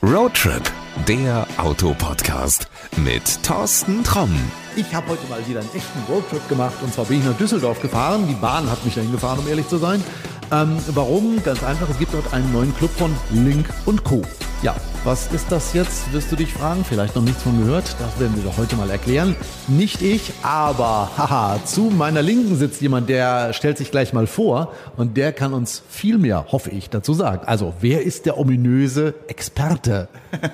Roadtrip, der Autopodcast mit Thorsten Tromm. Ich habe heute mal wieder einen echten Roadtrip gemacht und zwar bin ich nach Düsseldorf gefahren. Die Bahn hat mich dahin gefahren, um ehrlich zu sein. Ähm, warum? Ganz einfach, es gibt dort einen neuen Club von Link und Co. Ja, was ist das jetzt, wirst du dich fragen? Vielleicht noch nichts von gehört. Das werden wir doch heute mal erklären. Nicht ich, aber haha, zu meiner Linken sitzt jemand, der stellt sich gleich mal vor und der kann uns viel mehr, hoffe ich, dazu sagen. Also, wer ist der ominöse Experte?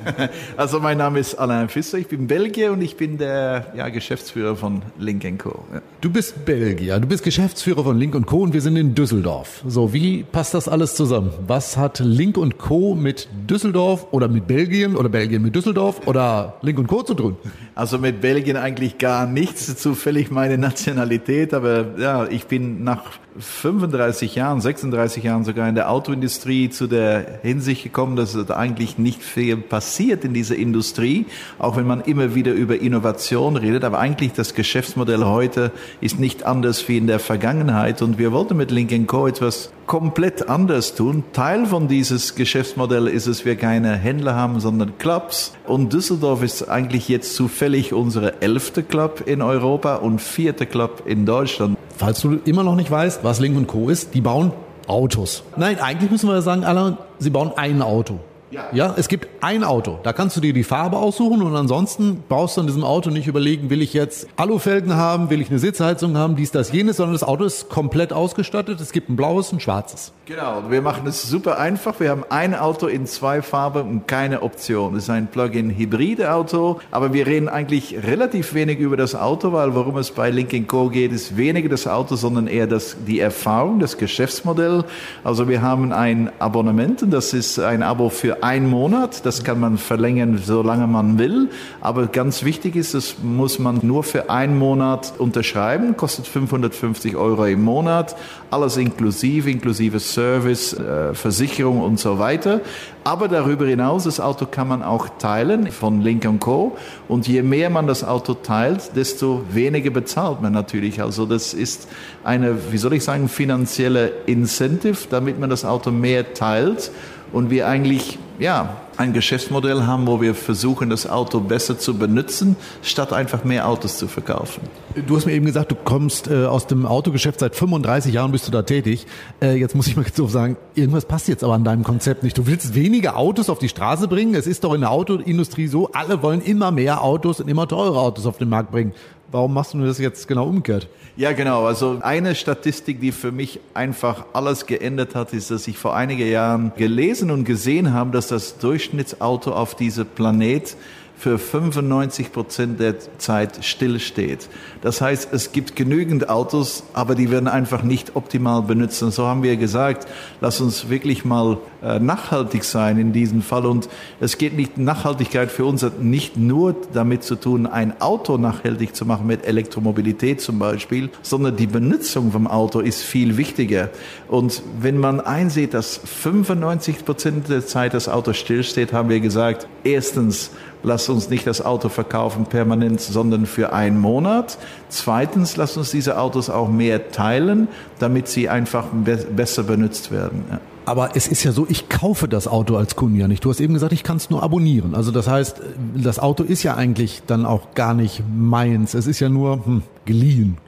Also, mein Name ist Alain Fisser, ich bin Belgier und ich bin der ja, Geschäftsführer von Link Co. Ja. Du bist Belgier, du bist Geschäftsführer von Link Co. und wir sind in Düsseldorf. So, wie passt das alles zusammen? Was hat Link Co. mit Düsseldorf oder mit Belgien oder Belgien mit Düsseldorf oder Link und Co. zu tun? Also mit Belgien eigentlich gar nichts, zufällig meine Nationalität, aber ja, ich bin nach 35 Jahren, 36 Jahren sogar in der Autoindustrie zu der Hinsicht gekommen, dass es eigentlich nicht viel passiert in dieser Industrie, auch wenn man immer wieder über Innovation redet, aber eigentlich das Geschäftsmodell heute ist nicht anders wie in der Vergangenheit und wir wollten mit Link Co. etwas komplett anders tun. Teil von dieses Geschäftsmodell ist es, wir keine Händler haben, sondern Clubs. Und Düsseldorf ist eigentlich jetzt zufällig unsere elfte Club in Europa und vierte Club in Deutschland. Falls du immer noch nicht weißt, was Link Co. ist, die bauen Autos. Nein, eigentlich müssen wir sagen, Alain, sie bauen ein Auto. Ja. ja, es gibt ein Auto. Da kannst du dir die Farbe aussuchen und ansonsten brauchst du an diesem Auto nicht überlegen, will ich jetzt Alufelgen haben, will ich eine Sitzheizung haben, dies, das, jenes, sondern das Auto ist komplett ausgestattet. Es gibt ein blaues, ein schwarzes. Genau, wir machen es super einfach. Wir haben ein Auto in zwei Farben und keine Option. Es ist ein Plug-in-Hybride-Auto, aber wir reden eigentlich relativ wenig über das Auto, weil worum es bei Link Co. geht, ist weniger das Auto, sondern eher das, die Erfahrung, das Geschäftsmodell. Also wir haben ein Abonnement und das ist ein Abo für ein Monat. Das kann man verlängern, solange man will. Aber ganz wichtig ist, das muss man nur für einen Monat unterschreiben. Kostet 550 Euro im Monat. Alles inklusive, inklusive Service, äh, Versicherung und so weiter. Aber darüber hinaus, das Auto kann man auch teilen von Link Co. Und je mehr man das Auto teilt, desto weniger bezahlt man natürlich. Also das ist eine, wie soll ich sagen, finanzielle Incentive, damit man das Auto mehr teilt und wir eigentlich ja, ein Geschäftsmodell haben, wo wir versuchen, das Auto besser zu benutzen, statt einfach mehr Autos zu verkaufen. Du hast mir eben gesagt, du kommst äh, aus dem Autogeschäft, seit 35 Jahren bist du da tätig. Äh, jetzt muss ich mal so sagen, irgendwas passt jetzt aber an deinem Konzept nicht. Du willst weniger Autos auf die Straße bringen. Es ist doch in der Autoindustrie so, alle wollen immer mehr Autos und immer teure Autos auf den Markt bringen. Warum machst du das jetzt genau umgekehrt? Ja, genau. Also eine Statistik, die für mich einfach alles geändert hat, ist, dass ich vor einigen Jahren gelesen und gesehen habe, dass das Durchschnittsauto auf diesem Planet für 95 Prozent der Zeit stillsteht. Das heißt, es gibt genügend Autos, aber die werden einfach nicht optimal benutzt. Und so haben wir gesagt, lass uns wirklich mal äh, nachhaltig sein in diesem Fall. Und es geht nicht, Nachhaltigkeit für uns hat nicht nur damit zu tun, ein Auto nachhaltig zu machen mit Elektromobilität zum Beispiel, sondern die Benutzung vom Auto ist viel wichtiger. Und wenn man einsieht, dass 95 Prozent der Zeit das Auto stillsteht, haben wir gesagt, erstens, lass uns nicht das Auto verkaufen permanent, sondern für einen Monat. Zweitens, lass uns diese Autos auch mehr teilen, damit sie einfach be besser benutzt werden. Ja. Aber es ist ja so, ich kaufe das Auto als Kunde ja nicht. Du hast eben gesagt, ich kann es nur abonnieren. Also das heißt, das Auto ist ja eigentlich dann auch gar nicht meins. Es ist ja nur hm, geliehen.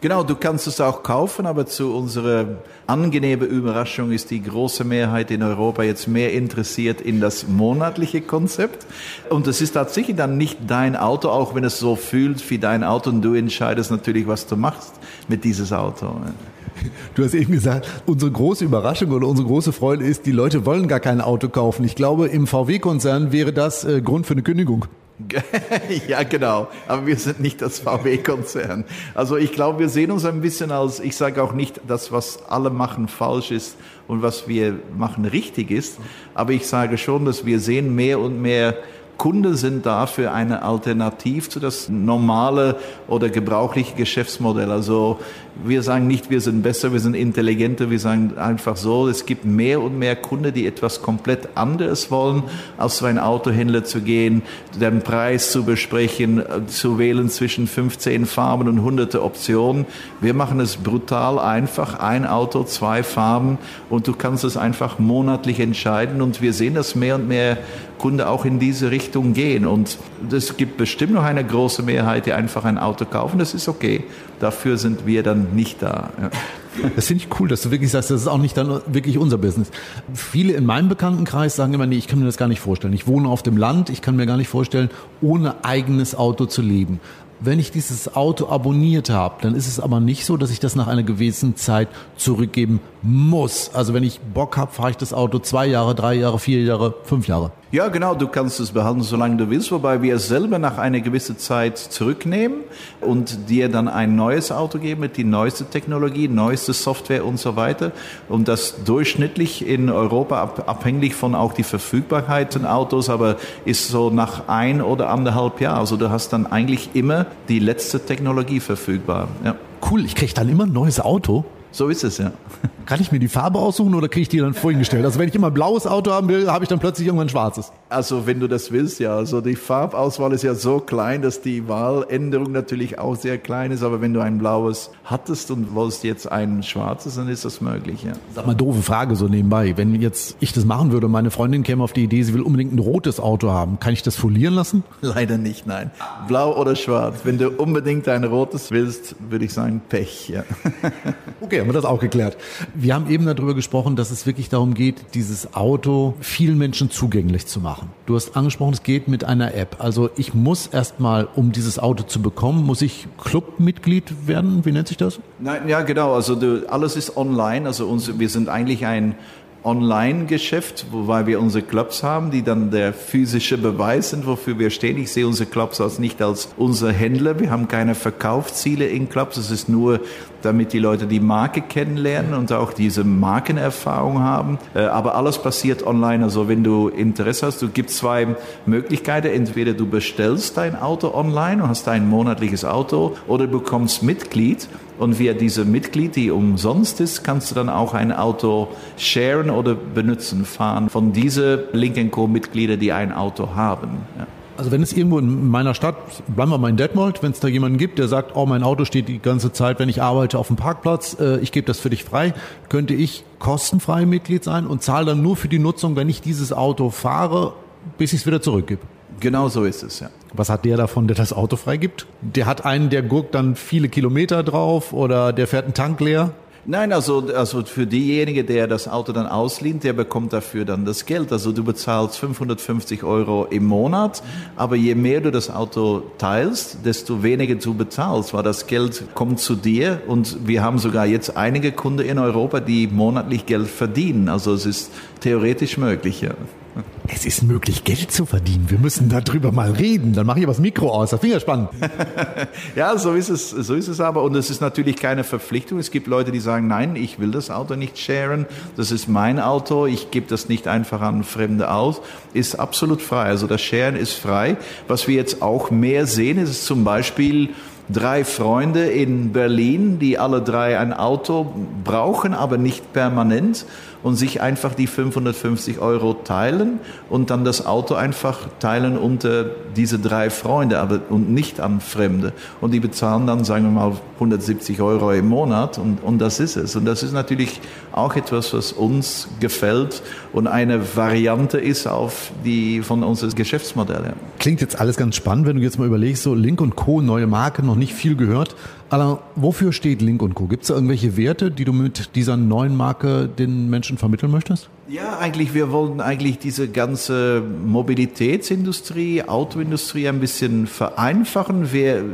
Genau, du kannst es auch kaufen, aber zu unserer angenehmen Überraschung ist die große Mehrheit in Europa jetzt mehr interessiert in das monatliche Konzept. Und es ist tatsächlich dann nicht dein Auto, auch wenn es so fühlt wie dein Auto und du entscheidest natürlich, was du machst mit dieses Auto. Du hast eben gesagt, unsere große Überraschung oder unsere große Freude ist, die Leute wollen gar kein Auto kaufen. Ich glaube, im VW-Konzern wäre das äh, Grund für eine Kündigung. ja, genau. Aber wir sind nicht das VW-Konzern. Also ich glaube, wir sehen uns ein bisschen als, ich sage auch nicht, dass was alle machen falsch ist und was wir machen richtig ist. Aber ich sage schon, dass wir sehen mehr und mehr Kunden sind dafür eine Alternative zu das normale oder gebrauchliche Geschäftsmodell. Also wir sagen nicht, wir sind besser, wir sind intelligenter, wir sagen einfach so, es gibt mehr und mehr Kunden, die etwas komplett anderes wollen, als zu einem Autohändler zu gehen, den Preis zu besprechen, zu wählen zwischen 15 Farben und hunderte Optionen. Wir machen es brutal einfach, ein Auto, zwei Farben und du kannst es einfach monatlich entscheiden und wir sehen, dass mehr und mehr Kunden auch in diese Richtung gehen. Und es gibt bestimmt noch eine große Mehrheit, die einfach ein Auto kaufen. Das ist okay. Dafür sind wir dann nicht da. Ja. Das finde ich cool, dass du wirklich sagst, das ist auch nicht dann wirklich unser Business. Viele in meinem Bekanntenkreis sagen immer, nee, ich kann mir das gar nicht vorstellen. Ich wohne auf dem Land, ich kann mir gar nicht vorstellen, ohne eigenes Auto zu leben. Wenn ich dieses Auto abonniert habe, dann ist es aber nicht so, dass ich das nach einer gewissen Zeit zurückgeben muss. Also wenn ich Bock habe, fahre ich das Auto zwei Jahre, drei Jahre, vier Jahre, fünf Jahre. Ja, genau, du kannst es behalten, solange du willst, wobei wir es selber nach einer gewissen Zeit zurücknehmen und dir dann ein neues Auto geben mit die neueste Technologie, neueste Software und so weiter. Und das durchschnittlich in Europa, abhängig von auch die Verfügbarkeit von Autos, aber ist so nach ein oder anderthalb Jahren. Also du hast dann eigentlich immer die letzte Technologie verfügbar. Ja. Cool, ich kriege dann immer ein neues Auto. So ist es, ja. Kann ich mir die Farbe aussuchen oder kriege ich die dann vorhin gestellt? Also wenn ich immer ein blaues Auto haben will, habe ich dann plötzlich irgendwann ein schwarzes. Also wenn du das willst, ja. Also die Farbauswahl ist ja so klein, dass die Wahländerung natürlich auch sehr klein ist. Aber wenn du ein blaues hattest und wolltest jetzt ein schwarzes, dann ist das möglich, ja. Sag mal, doofe Frage so nebenbei. Wenn jetzt ich das machen würde, meine Freundin käme auf die Idee, sie will unbedingt ein rotes Auto haben, kann ich das folieren lassen? Leider nicht, nein. Blau oder schwarz. Wenn du unbedingt ein rotes willst, würde ich sagen Pech, ja. okay, haben wir das auch geklärt. Wir haben eben darüber gesprochen, dass es wirklich darum geht, dieses Auto vielen Menschen zugänglich zu machen. Du hast angesprochen, es geht mit einer App. Also ich muss erstmal, um dieses Auto zu bekommen, muss ich Clubmitglied werden. Wie nennt sich das? Nein, ja, genau. Also du, alles ist online. Also uns, wir sind eigentlich ein Online-Geschäft, wobei wir unsere Clubs haben, die dann der physische Beweis sind, wofür wir stehen. Ich sehe unsere Clubs als nicht als unsere Händler. Wir haben keine Verkaufsziele in Clubs. Es ist nur, damit die Leute die Marke kennenlernen und auch diese Markenerfahrung haben. Äh, aber alles passiert online. Also wenn du Interesse hast, du gibt zwei Möglichkeiten. Entweder du bestellst dein Auto online und hast ein monatliches Auto oder du bekommst Mitglied und via diese Mitglied, die umsonst ist, kannst du dann auch ein Auto sharen oder benutzen, fahren von diesen Link Co. Mitglieder, die ein Auto haben. Ja. Also wenn es irgendwo in meiner Stadt, bleiben wir mal in Detmold, wenn es da jemanden gibt, der sagt, oh, mein Auto steht die ganze Zeit, wenn ich arbeite, auf dem Parkplatz, äh, ich gebe das für dich frei, könnte ich kostenfrei Mitglied sein und zahle dann nur für die Nutzung, wenn ich dieses Auto fahre, bis ich es wieder zurückgebe. Genau so ist es, ja. Was hat der davon, der das Auto freigibt? Der hat einen, der guckt dann viele Kilometer drauf oder der fährt einen Tank leer? Nein, also, also für diejenige, der das Auto dann auslehnt, der bekommt dafür dann das Geld. Also du bezahlst 550 Euro im Monat, aber je mehr du das Auto teilst, desto weniger du bezahlst, weil das Geld kommt zu dir und wir haben sogar jetzt einige Kunden in Europa, die monatlich Geld verdienen. Also es ist theoretisch möglich, ja. Es ist möglich, Geld zu verdienen. Wir müssen darüber mal reden. Dann mache ich aber das Mikro aus. Das ja spannend. ja, so ist es, so ist es aber. Und es ist natürlich keine Verpflichtung. Es gibt Leute, die sagen, nein, ich will das Auto nicht sharen. Das ist mein Auto. Ich gebe das nicht einfach an Fremde aus. Ist absolut frei. Also das Sharen ist frei. Was wir jetzt auch mehr sehen, ist zum Beispiel, drei Freunde in Berlin, die alle drei ein Auto brauchen, aber nicht permanent und sich einfach die 550 Euro teilen und dann das Auto einfach teilen unter diese drei Freunde aber, und nicht an Fremde. Und die bezahlen dann, sagen wir mal, 170 Euro im Monat und, und das ist es. Und das ist natürlich auch etwas, was uns gefällt und eine Variante ist auf die von unserem Geschäftsmodell. Klingt jetzt alles ganz spannend, wenn du jetzt mal überlegst, so Link und Co., neue Marke, noch nicht viel gehört. Alain, wofür steht Link Co.? Gibt es da irgendwelche Werte, die du mit dieser neuen Marke den Menschen vermitteln möchtest? Ja, eigentlich, wir wollen eigentlich diese ganze Mobilitätsindustrie, Autoindustrie ein bisschen vereinfachen, wir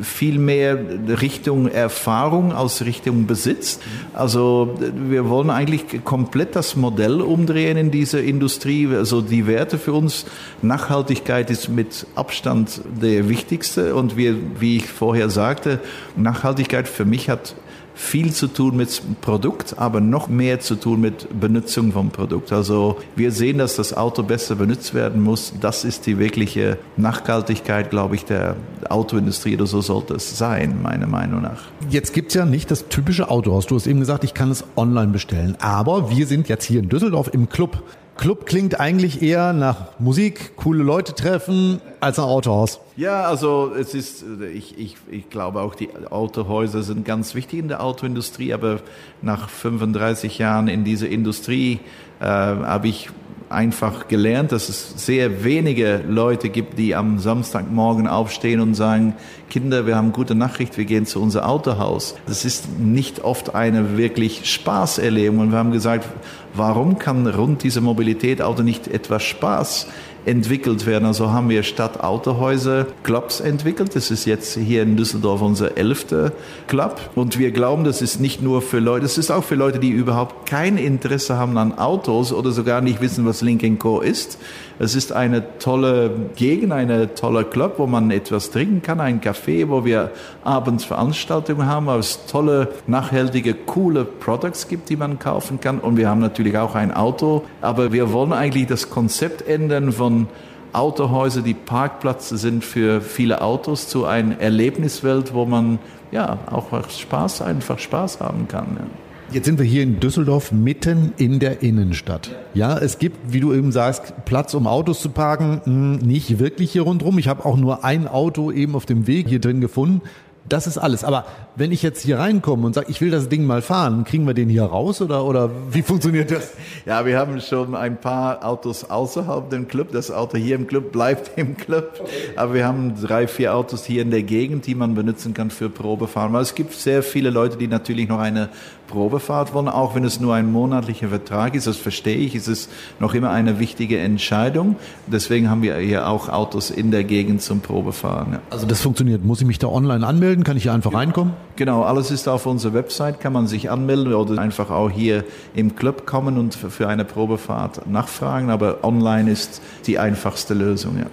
viel mehr Richtung Erfahrung als Richtung Besitz. Also wir wollen eigentlich komplett das Modell umdrehen in dieser Industrie. Also die Werte für uns, Nachhaltigkeit ist mit Abstand der wichtigste und wir, wie ich vorher sagte, Nachhaltigkeit für mich hat viel zu tun mit Produkt, aber noch mehr zu tun mit Benutzung vom Produkt. Also wir sehen, dass das Auto besser benutzt werden muss. Das ist die wirkliche Nachhaltigkeit, glaube ich, der Autoindustrie oder so sollte es sein, meiner Meinung nach. Jetzt gibt es ja nicht das typische Autohaus. Du hast eben gesagt, ich kann es online bestellen. Aber wir sind jetzt hier in Düsseldorf im Club. Club klingt eigentlich eher nach Musik, coole Leute treffen, als ein Autohaus. Ja, also es ist, ich, ich, ich glaube auch, die Autohäuser sind ganz wichtig in der Autoindustrie, aber nach 35 Jahren in dieser Industrie äh, habe ich einfach gelernt, dass es sehr wenige Leute gibt, die am Samstagmorgen aufstehen und sagen, Kinder, wir haben gute Nachricht, wir gehen zu unser Autohaus. Das ist nicht oft eine wirklich Spaßerlebung. Und wir haben gesagt, warum kann rund diese Mobilität Auto nicht etwas Spaß entwickelt werden. Also haben wir statt Autohäuser Clubs entwickelt. Das ist jetzt hier in Düsseldorf unser elfter Club. Und wir glauben, das ist nicht nur für Leute, das ist auch für Leute, die überhaupt kein Interesse haben an Autos oder sogar nicht wissen, was Link Co. ist. Es ist eine tolle Gegend, eine tolle Club, wo man etwas trinken kann, ein Café, wo wir abends Veranstaltungen haben, wo es tolle, nachhaltige, coole Products gibt, die man kaufen kann. Und wir haben natürlich auch ein Auto. Aber wir wollen eigentlich das Konzept ändern von Autohäuser, die Parkplätze sind für viele Autos, zu einer Erlebniswelt, wo man ja auch Spaß, einfach Spaß haben kann. Ja. Jetzt sind wir hier in Düsseldorf mitten in der Innenstadt. Ja, es gibt, wie du eben sagst, Platz, um Autos zu parken, hm, nicht wirklich hier rundherum. Ich habe auch nur ein Auto eben auf dem Weg hier drin gefunden. Das ist alles. Aber wenn ich jetzt hier reinkomme und sage, ich will das Ding mal fahren, kriegen wir den hier raus oder, oder wie funktioniert das? Ja, wir haben schon ein paar Autos außerhalb dem Club. Das Auto hier im Club bleibt im Club. Aber wir haben drei, vier Autos hier in der Gegend, die man benutzen kann für Probefahren. Weil es gibt sehr viele Leute, die natürlich noch eine Probefahrt wollen, auch wenn es nur ein monatlicher Vertrag ist. Das verstehe ich. Es ist noch immer eine wichtige Entscheidung. Deswegen haben wir hier auch Autos in der Gegend zum Probefahren. Ja. Also das funktioniert. Muss ich mich da online anmelden? Kann ich hier einfach reinkommen? Genau, alles ist auf unserer Website, kann man sich anmelden oder einfach auch hier im Club kommen und für eine Probefahrt nachfragen. Aber online ist die einfachste Lösung, ja.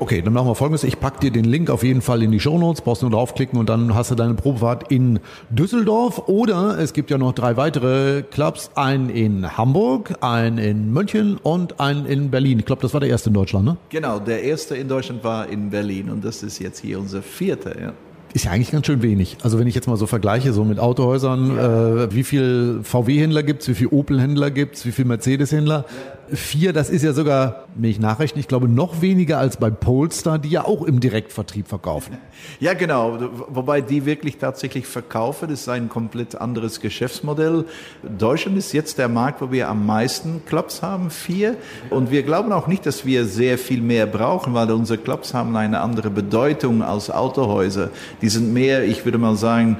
Okay, dann machen wir folgendes. Ich packe dir den Link auf jeden Fall in die Show Notes, brauchst nur draufklicken und dann hast du deine Probefahrt in Düsseldorf. Oder es gibt ja noch drei weitere Clubs, einen in Hamburg, einen in München und einen in Berlin. Ich glaube, das war der erste in Deutschland, ne? Genau, der erste in Deutschland war in Berlin und das ist jetzt hier unser vierter, ja ist ja eigentlich ganz schön wenig. Also wenn ich jetzt mal so vergleiche, so mit Autohäusern, ja. äh, wie viel VW-Händler gibt's, wie viel Opel-Händler gibt's, wie viel Mercedes-Händler. Vier, das ist ja sogar, wenn ich nachrechne, ich glaube noch weniger als bei Polestar, die ja auch im Direktvertrieb verkaufen. Ja, genau. Wobei die wirklich tatsächlich verkaufen, das ist ein komplett anderes Geschäftsmodell. Deutschland ist jetzt der Markt, wo wir am meisten Clubs haben, vier. Und wir glauben auch nicht, dass wir sehr viel mehr brauchen, weil unsere Clubs haben eine andere Bedeutung als Autohäuser. Die sind mehr, ich würde mal sagen,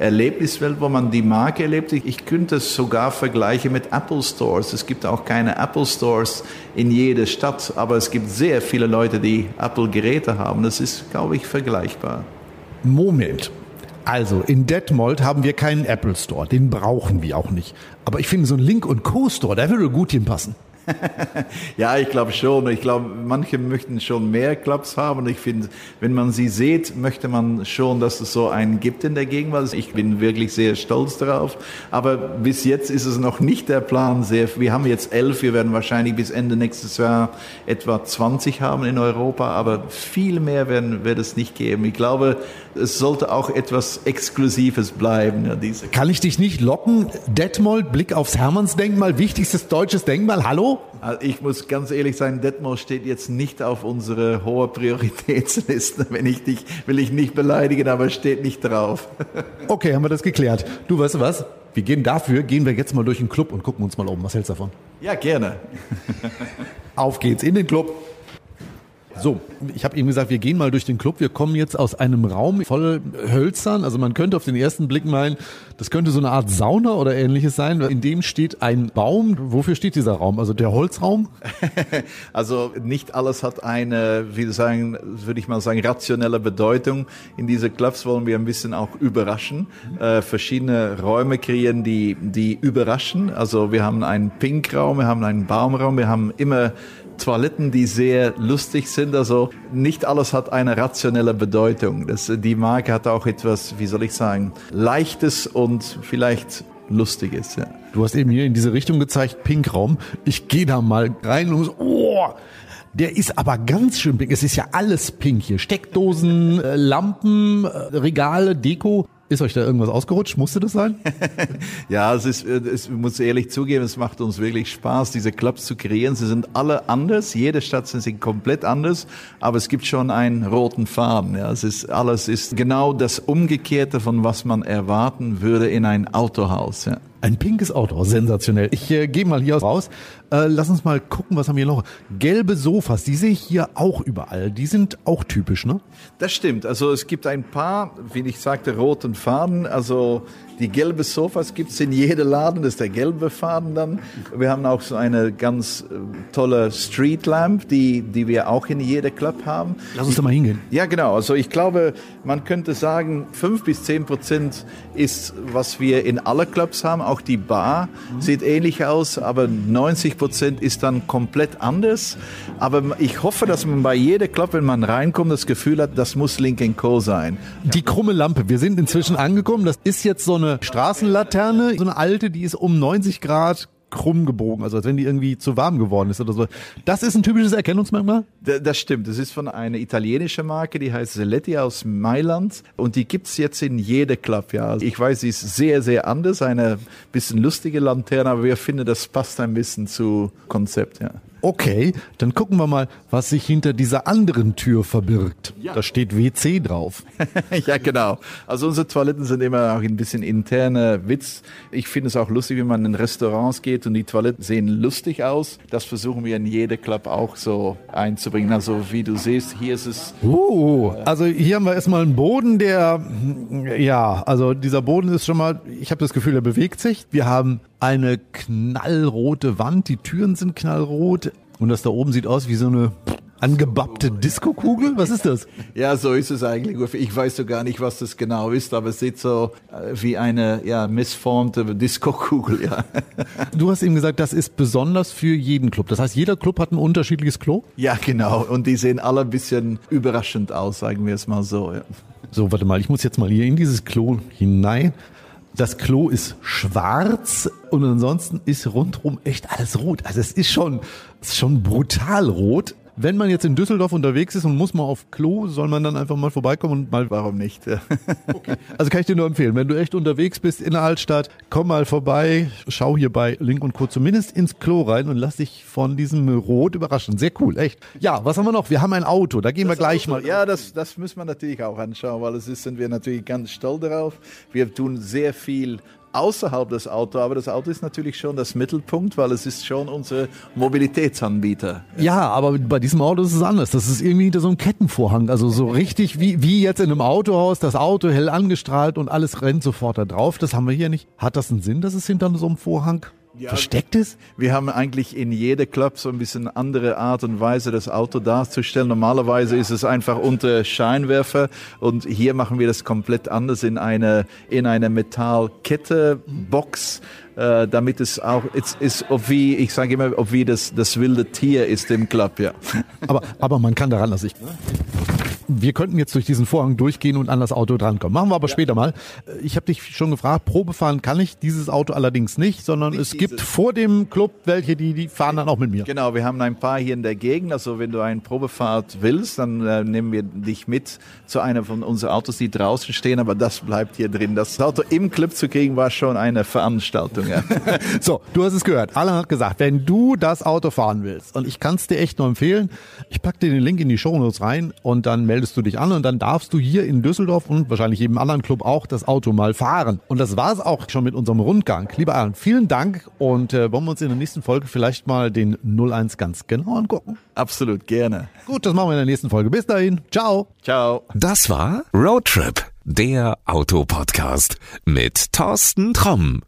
Erlebniswelt, wo man die Marke erlebt. Ich könnte es sogar vergleichen mit Apple Stores. Es gibt auch keine Apple Stores in jeder Stadt, aber es gibt sehr viele Leute, die Apple-Geräte haben. Das ist, glaube ich, vergleichbar. Moment. Also in Detmold haben wir keinen Apple Store, den brauchen wir auch nicht. Aber ich finde so ein Link und Co Store, der würde gut hinpassen. ja, ich glaube schon. Ich glaube, manche möchten schon mehr Clubs haben. Ich finde, wenn man sie sieht, möchte man schon, dass es so einen gibt in der Gegenwart. Ich bin wirklich sehr stolz darauf. Aber bis jetzt ist es noch nicht der Plan. Sehr, wir haben jetzt elf. Wir werden wahrscheinlich bis Ende nächstes Jahr etwa 20 haben in Europa. Aber viel mehr werden, wird es nicht geben. Ich glaube, es sollte auch etwas Exklusives bleiben. Ja, diese. Kann ich dich nicht locken? Detmold, Blick aufs Hermannsdenkmal, wichtigstes deutsches Denkmal. Hallo? Also ich muss ganz ehrlich sein, Detmold steht jetzt nicht auf unsere hohe Prioritätsliste. Wenn ich dich, will ich nicht beleidigen, aber steht nicht drauf. Okay, haben wir das geklärt. Du weißt du was? Wir gehen dafür, gehen wir jetzt mal durch den Club und gucken uns mal um. Was hältst du davon? Ja, gerne. Auf geht's in den Club. So, ich habe eben gesagt, wir gehen mal durch den Club. Wir kommen jetzt aus einem Raum voll Hölzern. Also man könnte auf den ersten Blick meinen, das könnte so eine Art Sauna oder ähnliches sein. In dem steht ein Baum. Wofür steht dieser Raum? Also der Holzraum? also nicht alles hat eine, wie sagen, würde ich mal sagen, rationelle Bedeutung. In diese Clubs wollen wir ein bisschen auch überraschen, äh, verschiedene Räume kreieren, die die überraschen. Also wir haben einen Pinkraum, wir haben einen Baumraum, wir haben immer Toiletten, die sehr lustig sind. Also nicht alles hat eine rationelle Bedeutung. Das, die Marke hat auch etwas, wie soll ich sagen, Leichtes und vielleicht Lustiges. Ja. Du hast eben hier in diese Richtung gezeigt, Pinkraum. Ich gehe da mal rein und oh, der ist aber ganz schön pink. Es ist ja alles pink hier. Steckdosen, äh, Lampen, äh, Regale, Deko. Ist euch da irgendwas ausgerutscht? Musste das sein? ja, es ist, es muss ehrlich zugeben, es macht uns wirklich Spaß, diese Clubs zu kreieren. Sie sind alle anders. Jede Stadt sind komplett anders, aber es gibt schon einen roten Faden. Ja, es ist, alles ist genau das Umgekehrte von was man erwarten würde in ein Autohaus. Ja. Ein pinkes Auto, sensationell. Ich äh, gehe mal hier raus. Äh, lass uns mal gucken, was haben wir noch. Gelbe Sofas, die sehe ich hier auch überall. Die sind auch typisch, ne? Das stimmt. Also es gibt ein paar, wie ich sagte, roten Faden. Also die gelbe Sofas gibt es in jedem Laden, das ist der gelbe Faden dann. Wir haben auch so eine ganz äh, tolle Street Lamp, die, die wir auch in jedem Club haben. Lass uns da mal hingehen. Ja, genau. Also ich glaube, man könnte sagen, fünf bis zehn Prozent ist, was wir in alle Clubs haben. Auch die Bar sieht ähnlich aus, aber 90 Prozent ist dann komplett anders. Aber ich hoffe, dass man bei jedem Club, wenn man reinkommt, das Gefühl hat, das muss Link Co. sein. Die krumme Lampe. Wir sind inzwischen angekommen. Das ist jetzt so eine Straßenlaterne, so eine alte, die ist um 90 Grad krumm gebogen, also als wenn die irgendwie zu warm geworden ist oder so. Das ist ein typisches Erkennungsmerkmal? Das stimmt. Das ist von einer italienischen Marke, die heißt Seletti aus Mailand und die gibt's jetzt in jeder Club. Ja. Ich weiß, sie ist sehr, sehr anders, eine bisschen lustige Lanterne, aber wir finden, das passt ein bisschen zu Konzept. Ja. Okay, dann gucken wir mal, was sich hinter dieser anderen Tür verbirgt. Ja. Da steht WC drauf. ja, genau. Also unsere Toiletten sind immer auch ein bisschen interner Witz. Ich finde es auch lustig, wenn man in Restaurants geht und die Toiletten sehen lustig aus. Das versuchen wir in jeder Club auch so einzubringen. Also wie du siehst, hier ist es. Uh, also hier haben wir erstmal einen Boden, der, ja, also dieser Boden ist schon mal, ich habe das Gefühl, er bewegt sich. Wir haben eine knallrote Wand, die Türen sind knallrot und das da oben sieht aus wie so eine angebappte Disco-Kugel? Was ist das? Ja, so ist es eigentlich. Ich weiß so gar nicht, was das genau ist, aber es sieht so äh, wie eine ja, missformte Disco-Kugel. Ja. Du hast eben gesagt, das ist besonders für jeden Club. Das heißt, jeder Club hat ein unterschiedliches Klo? Ja, genau. Und die sehen alle ein bisschen überraschend aus, sagen wir es mal so. Ja. So, warte mal, ich muss jetzt mal hier in dieses Klo hinein. Das Klo ist schwarz und ansonsten ist rundherum echt alles rot. Also es ist schon, es ist schon brutal rot. Wenn man jetzt in Düsseldorf unterwegs ist und muss mal auf Klo, soll man dann einfach mal vorbeikommen und mal. Warum nicht? okay. Also kann ich dir nur empfehlen, wenn du echt unterwegs bist in der Altstadt, komm mal vorbei, schau hier bei Link und Co. zumindest ins Klo rein und lass dich von diesem Rot überraschen. Sehr cool, echt. Ja, was haben wir noch? Wir haben ein Auto, da gehen das wir gleich Auto, mal. Ja, das, das müssen wir natürlich auch anschauen, weil es ist, sind wir natürlich ganz stolz darauf. Wir tun sehr viel außerhalb des Autos, aber das Auto ist natürlich schon das Mittelpunkt, weil es ist schon unser Mobilitätsanbieter. Ja, aber bei diesem Auto ist es anders. Das ist irgendwie hinter so einem Kettenvorhang, also so richtig wie, wie jetzt in einem Autohaus, das Auto hell angestrahlt und alles rennt sofort da drauf. Das haben wir hier nicht. Hat das einen Sinn, dass es hinter so einem Vorhang ja, versteckt ist? Wir haben eigentlich in jeder Club so ein bisschen andere Art und Weise, das Auto darzustellen. Normalerweise ist es einfach unter Scheinwerfer und hier machen wir das komplett anders in eine, in eine Metallkette-Box äh, damit es auch, es ist, ob wie, ich sage immer, ob wie das, das wilde Tier ist im Club, ja. Aber, aber man kann daran, also ich, wir könnten jetzt durch diesen Vorhang durchgehen und an das Auto drankommen. Machen wir aber ja. später mal. Ich habe dich schon gefragt, Probefahren kann ich dieses Auto allerdings nicht, sondern nicht es gibt dieses. vor dem Club welche, die, die fahren dann auch mit mir. Genau, wir haben ein paar hier in der Gegend. Also wenn du eine Probefahrt willst, dann äh, nehmen wir dich mit zu einer von unseren Autos, die draußen stehen, aber das bleibt hier drin. Das Auto im Club zu kriegen, war schon eine Veranstaltung. Ja. so, du hast es gehört. Alan hat gesagt, wenn du das Auto fahren willst, und ich kann es dir echt nur empfehlen, ich packe dir den Link in die Show Notes rein und dann melde meldest du dich an und dann darfst du hier in Düsseldorf und wahrscheinlich jedem anderen Club auch das Auto mal fahren. Und das war es auch schon mit unserem Rundgang. Lieber Alan, vielen Dank und äh, wollen wir uns in der nächsten Folge vielleicht mal den 01 ganz genau angucken? Absolut, gerne. Gut, das machen wir in der nächsten Folge. Bis dahin. Ciao. Ciao. Das war Roadtrip, der Autopodcast mit Thorsten Tromm.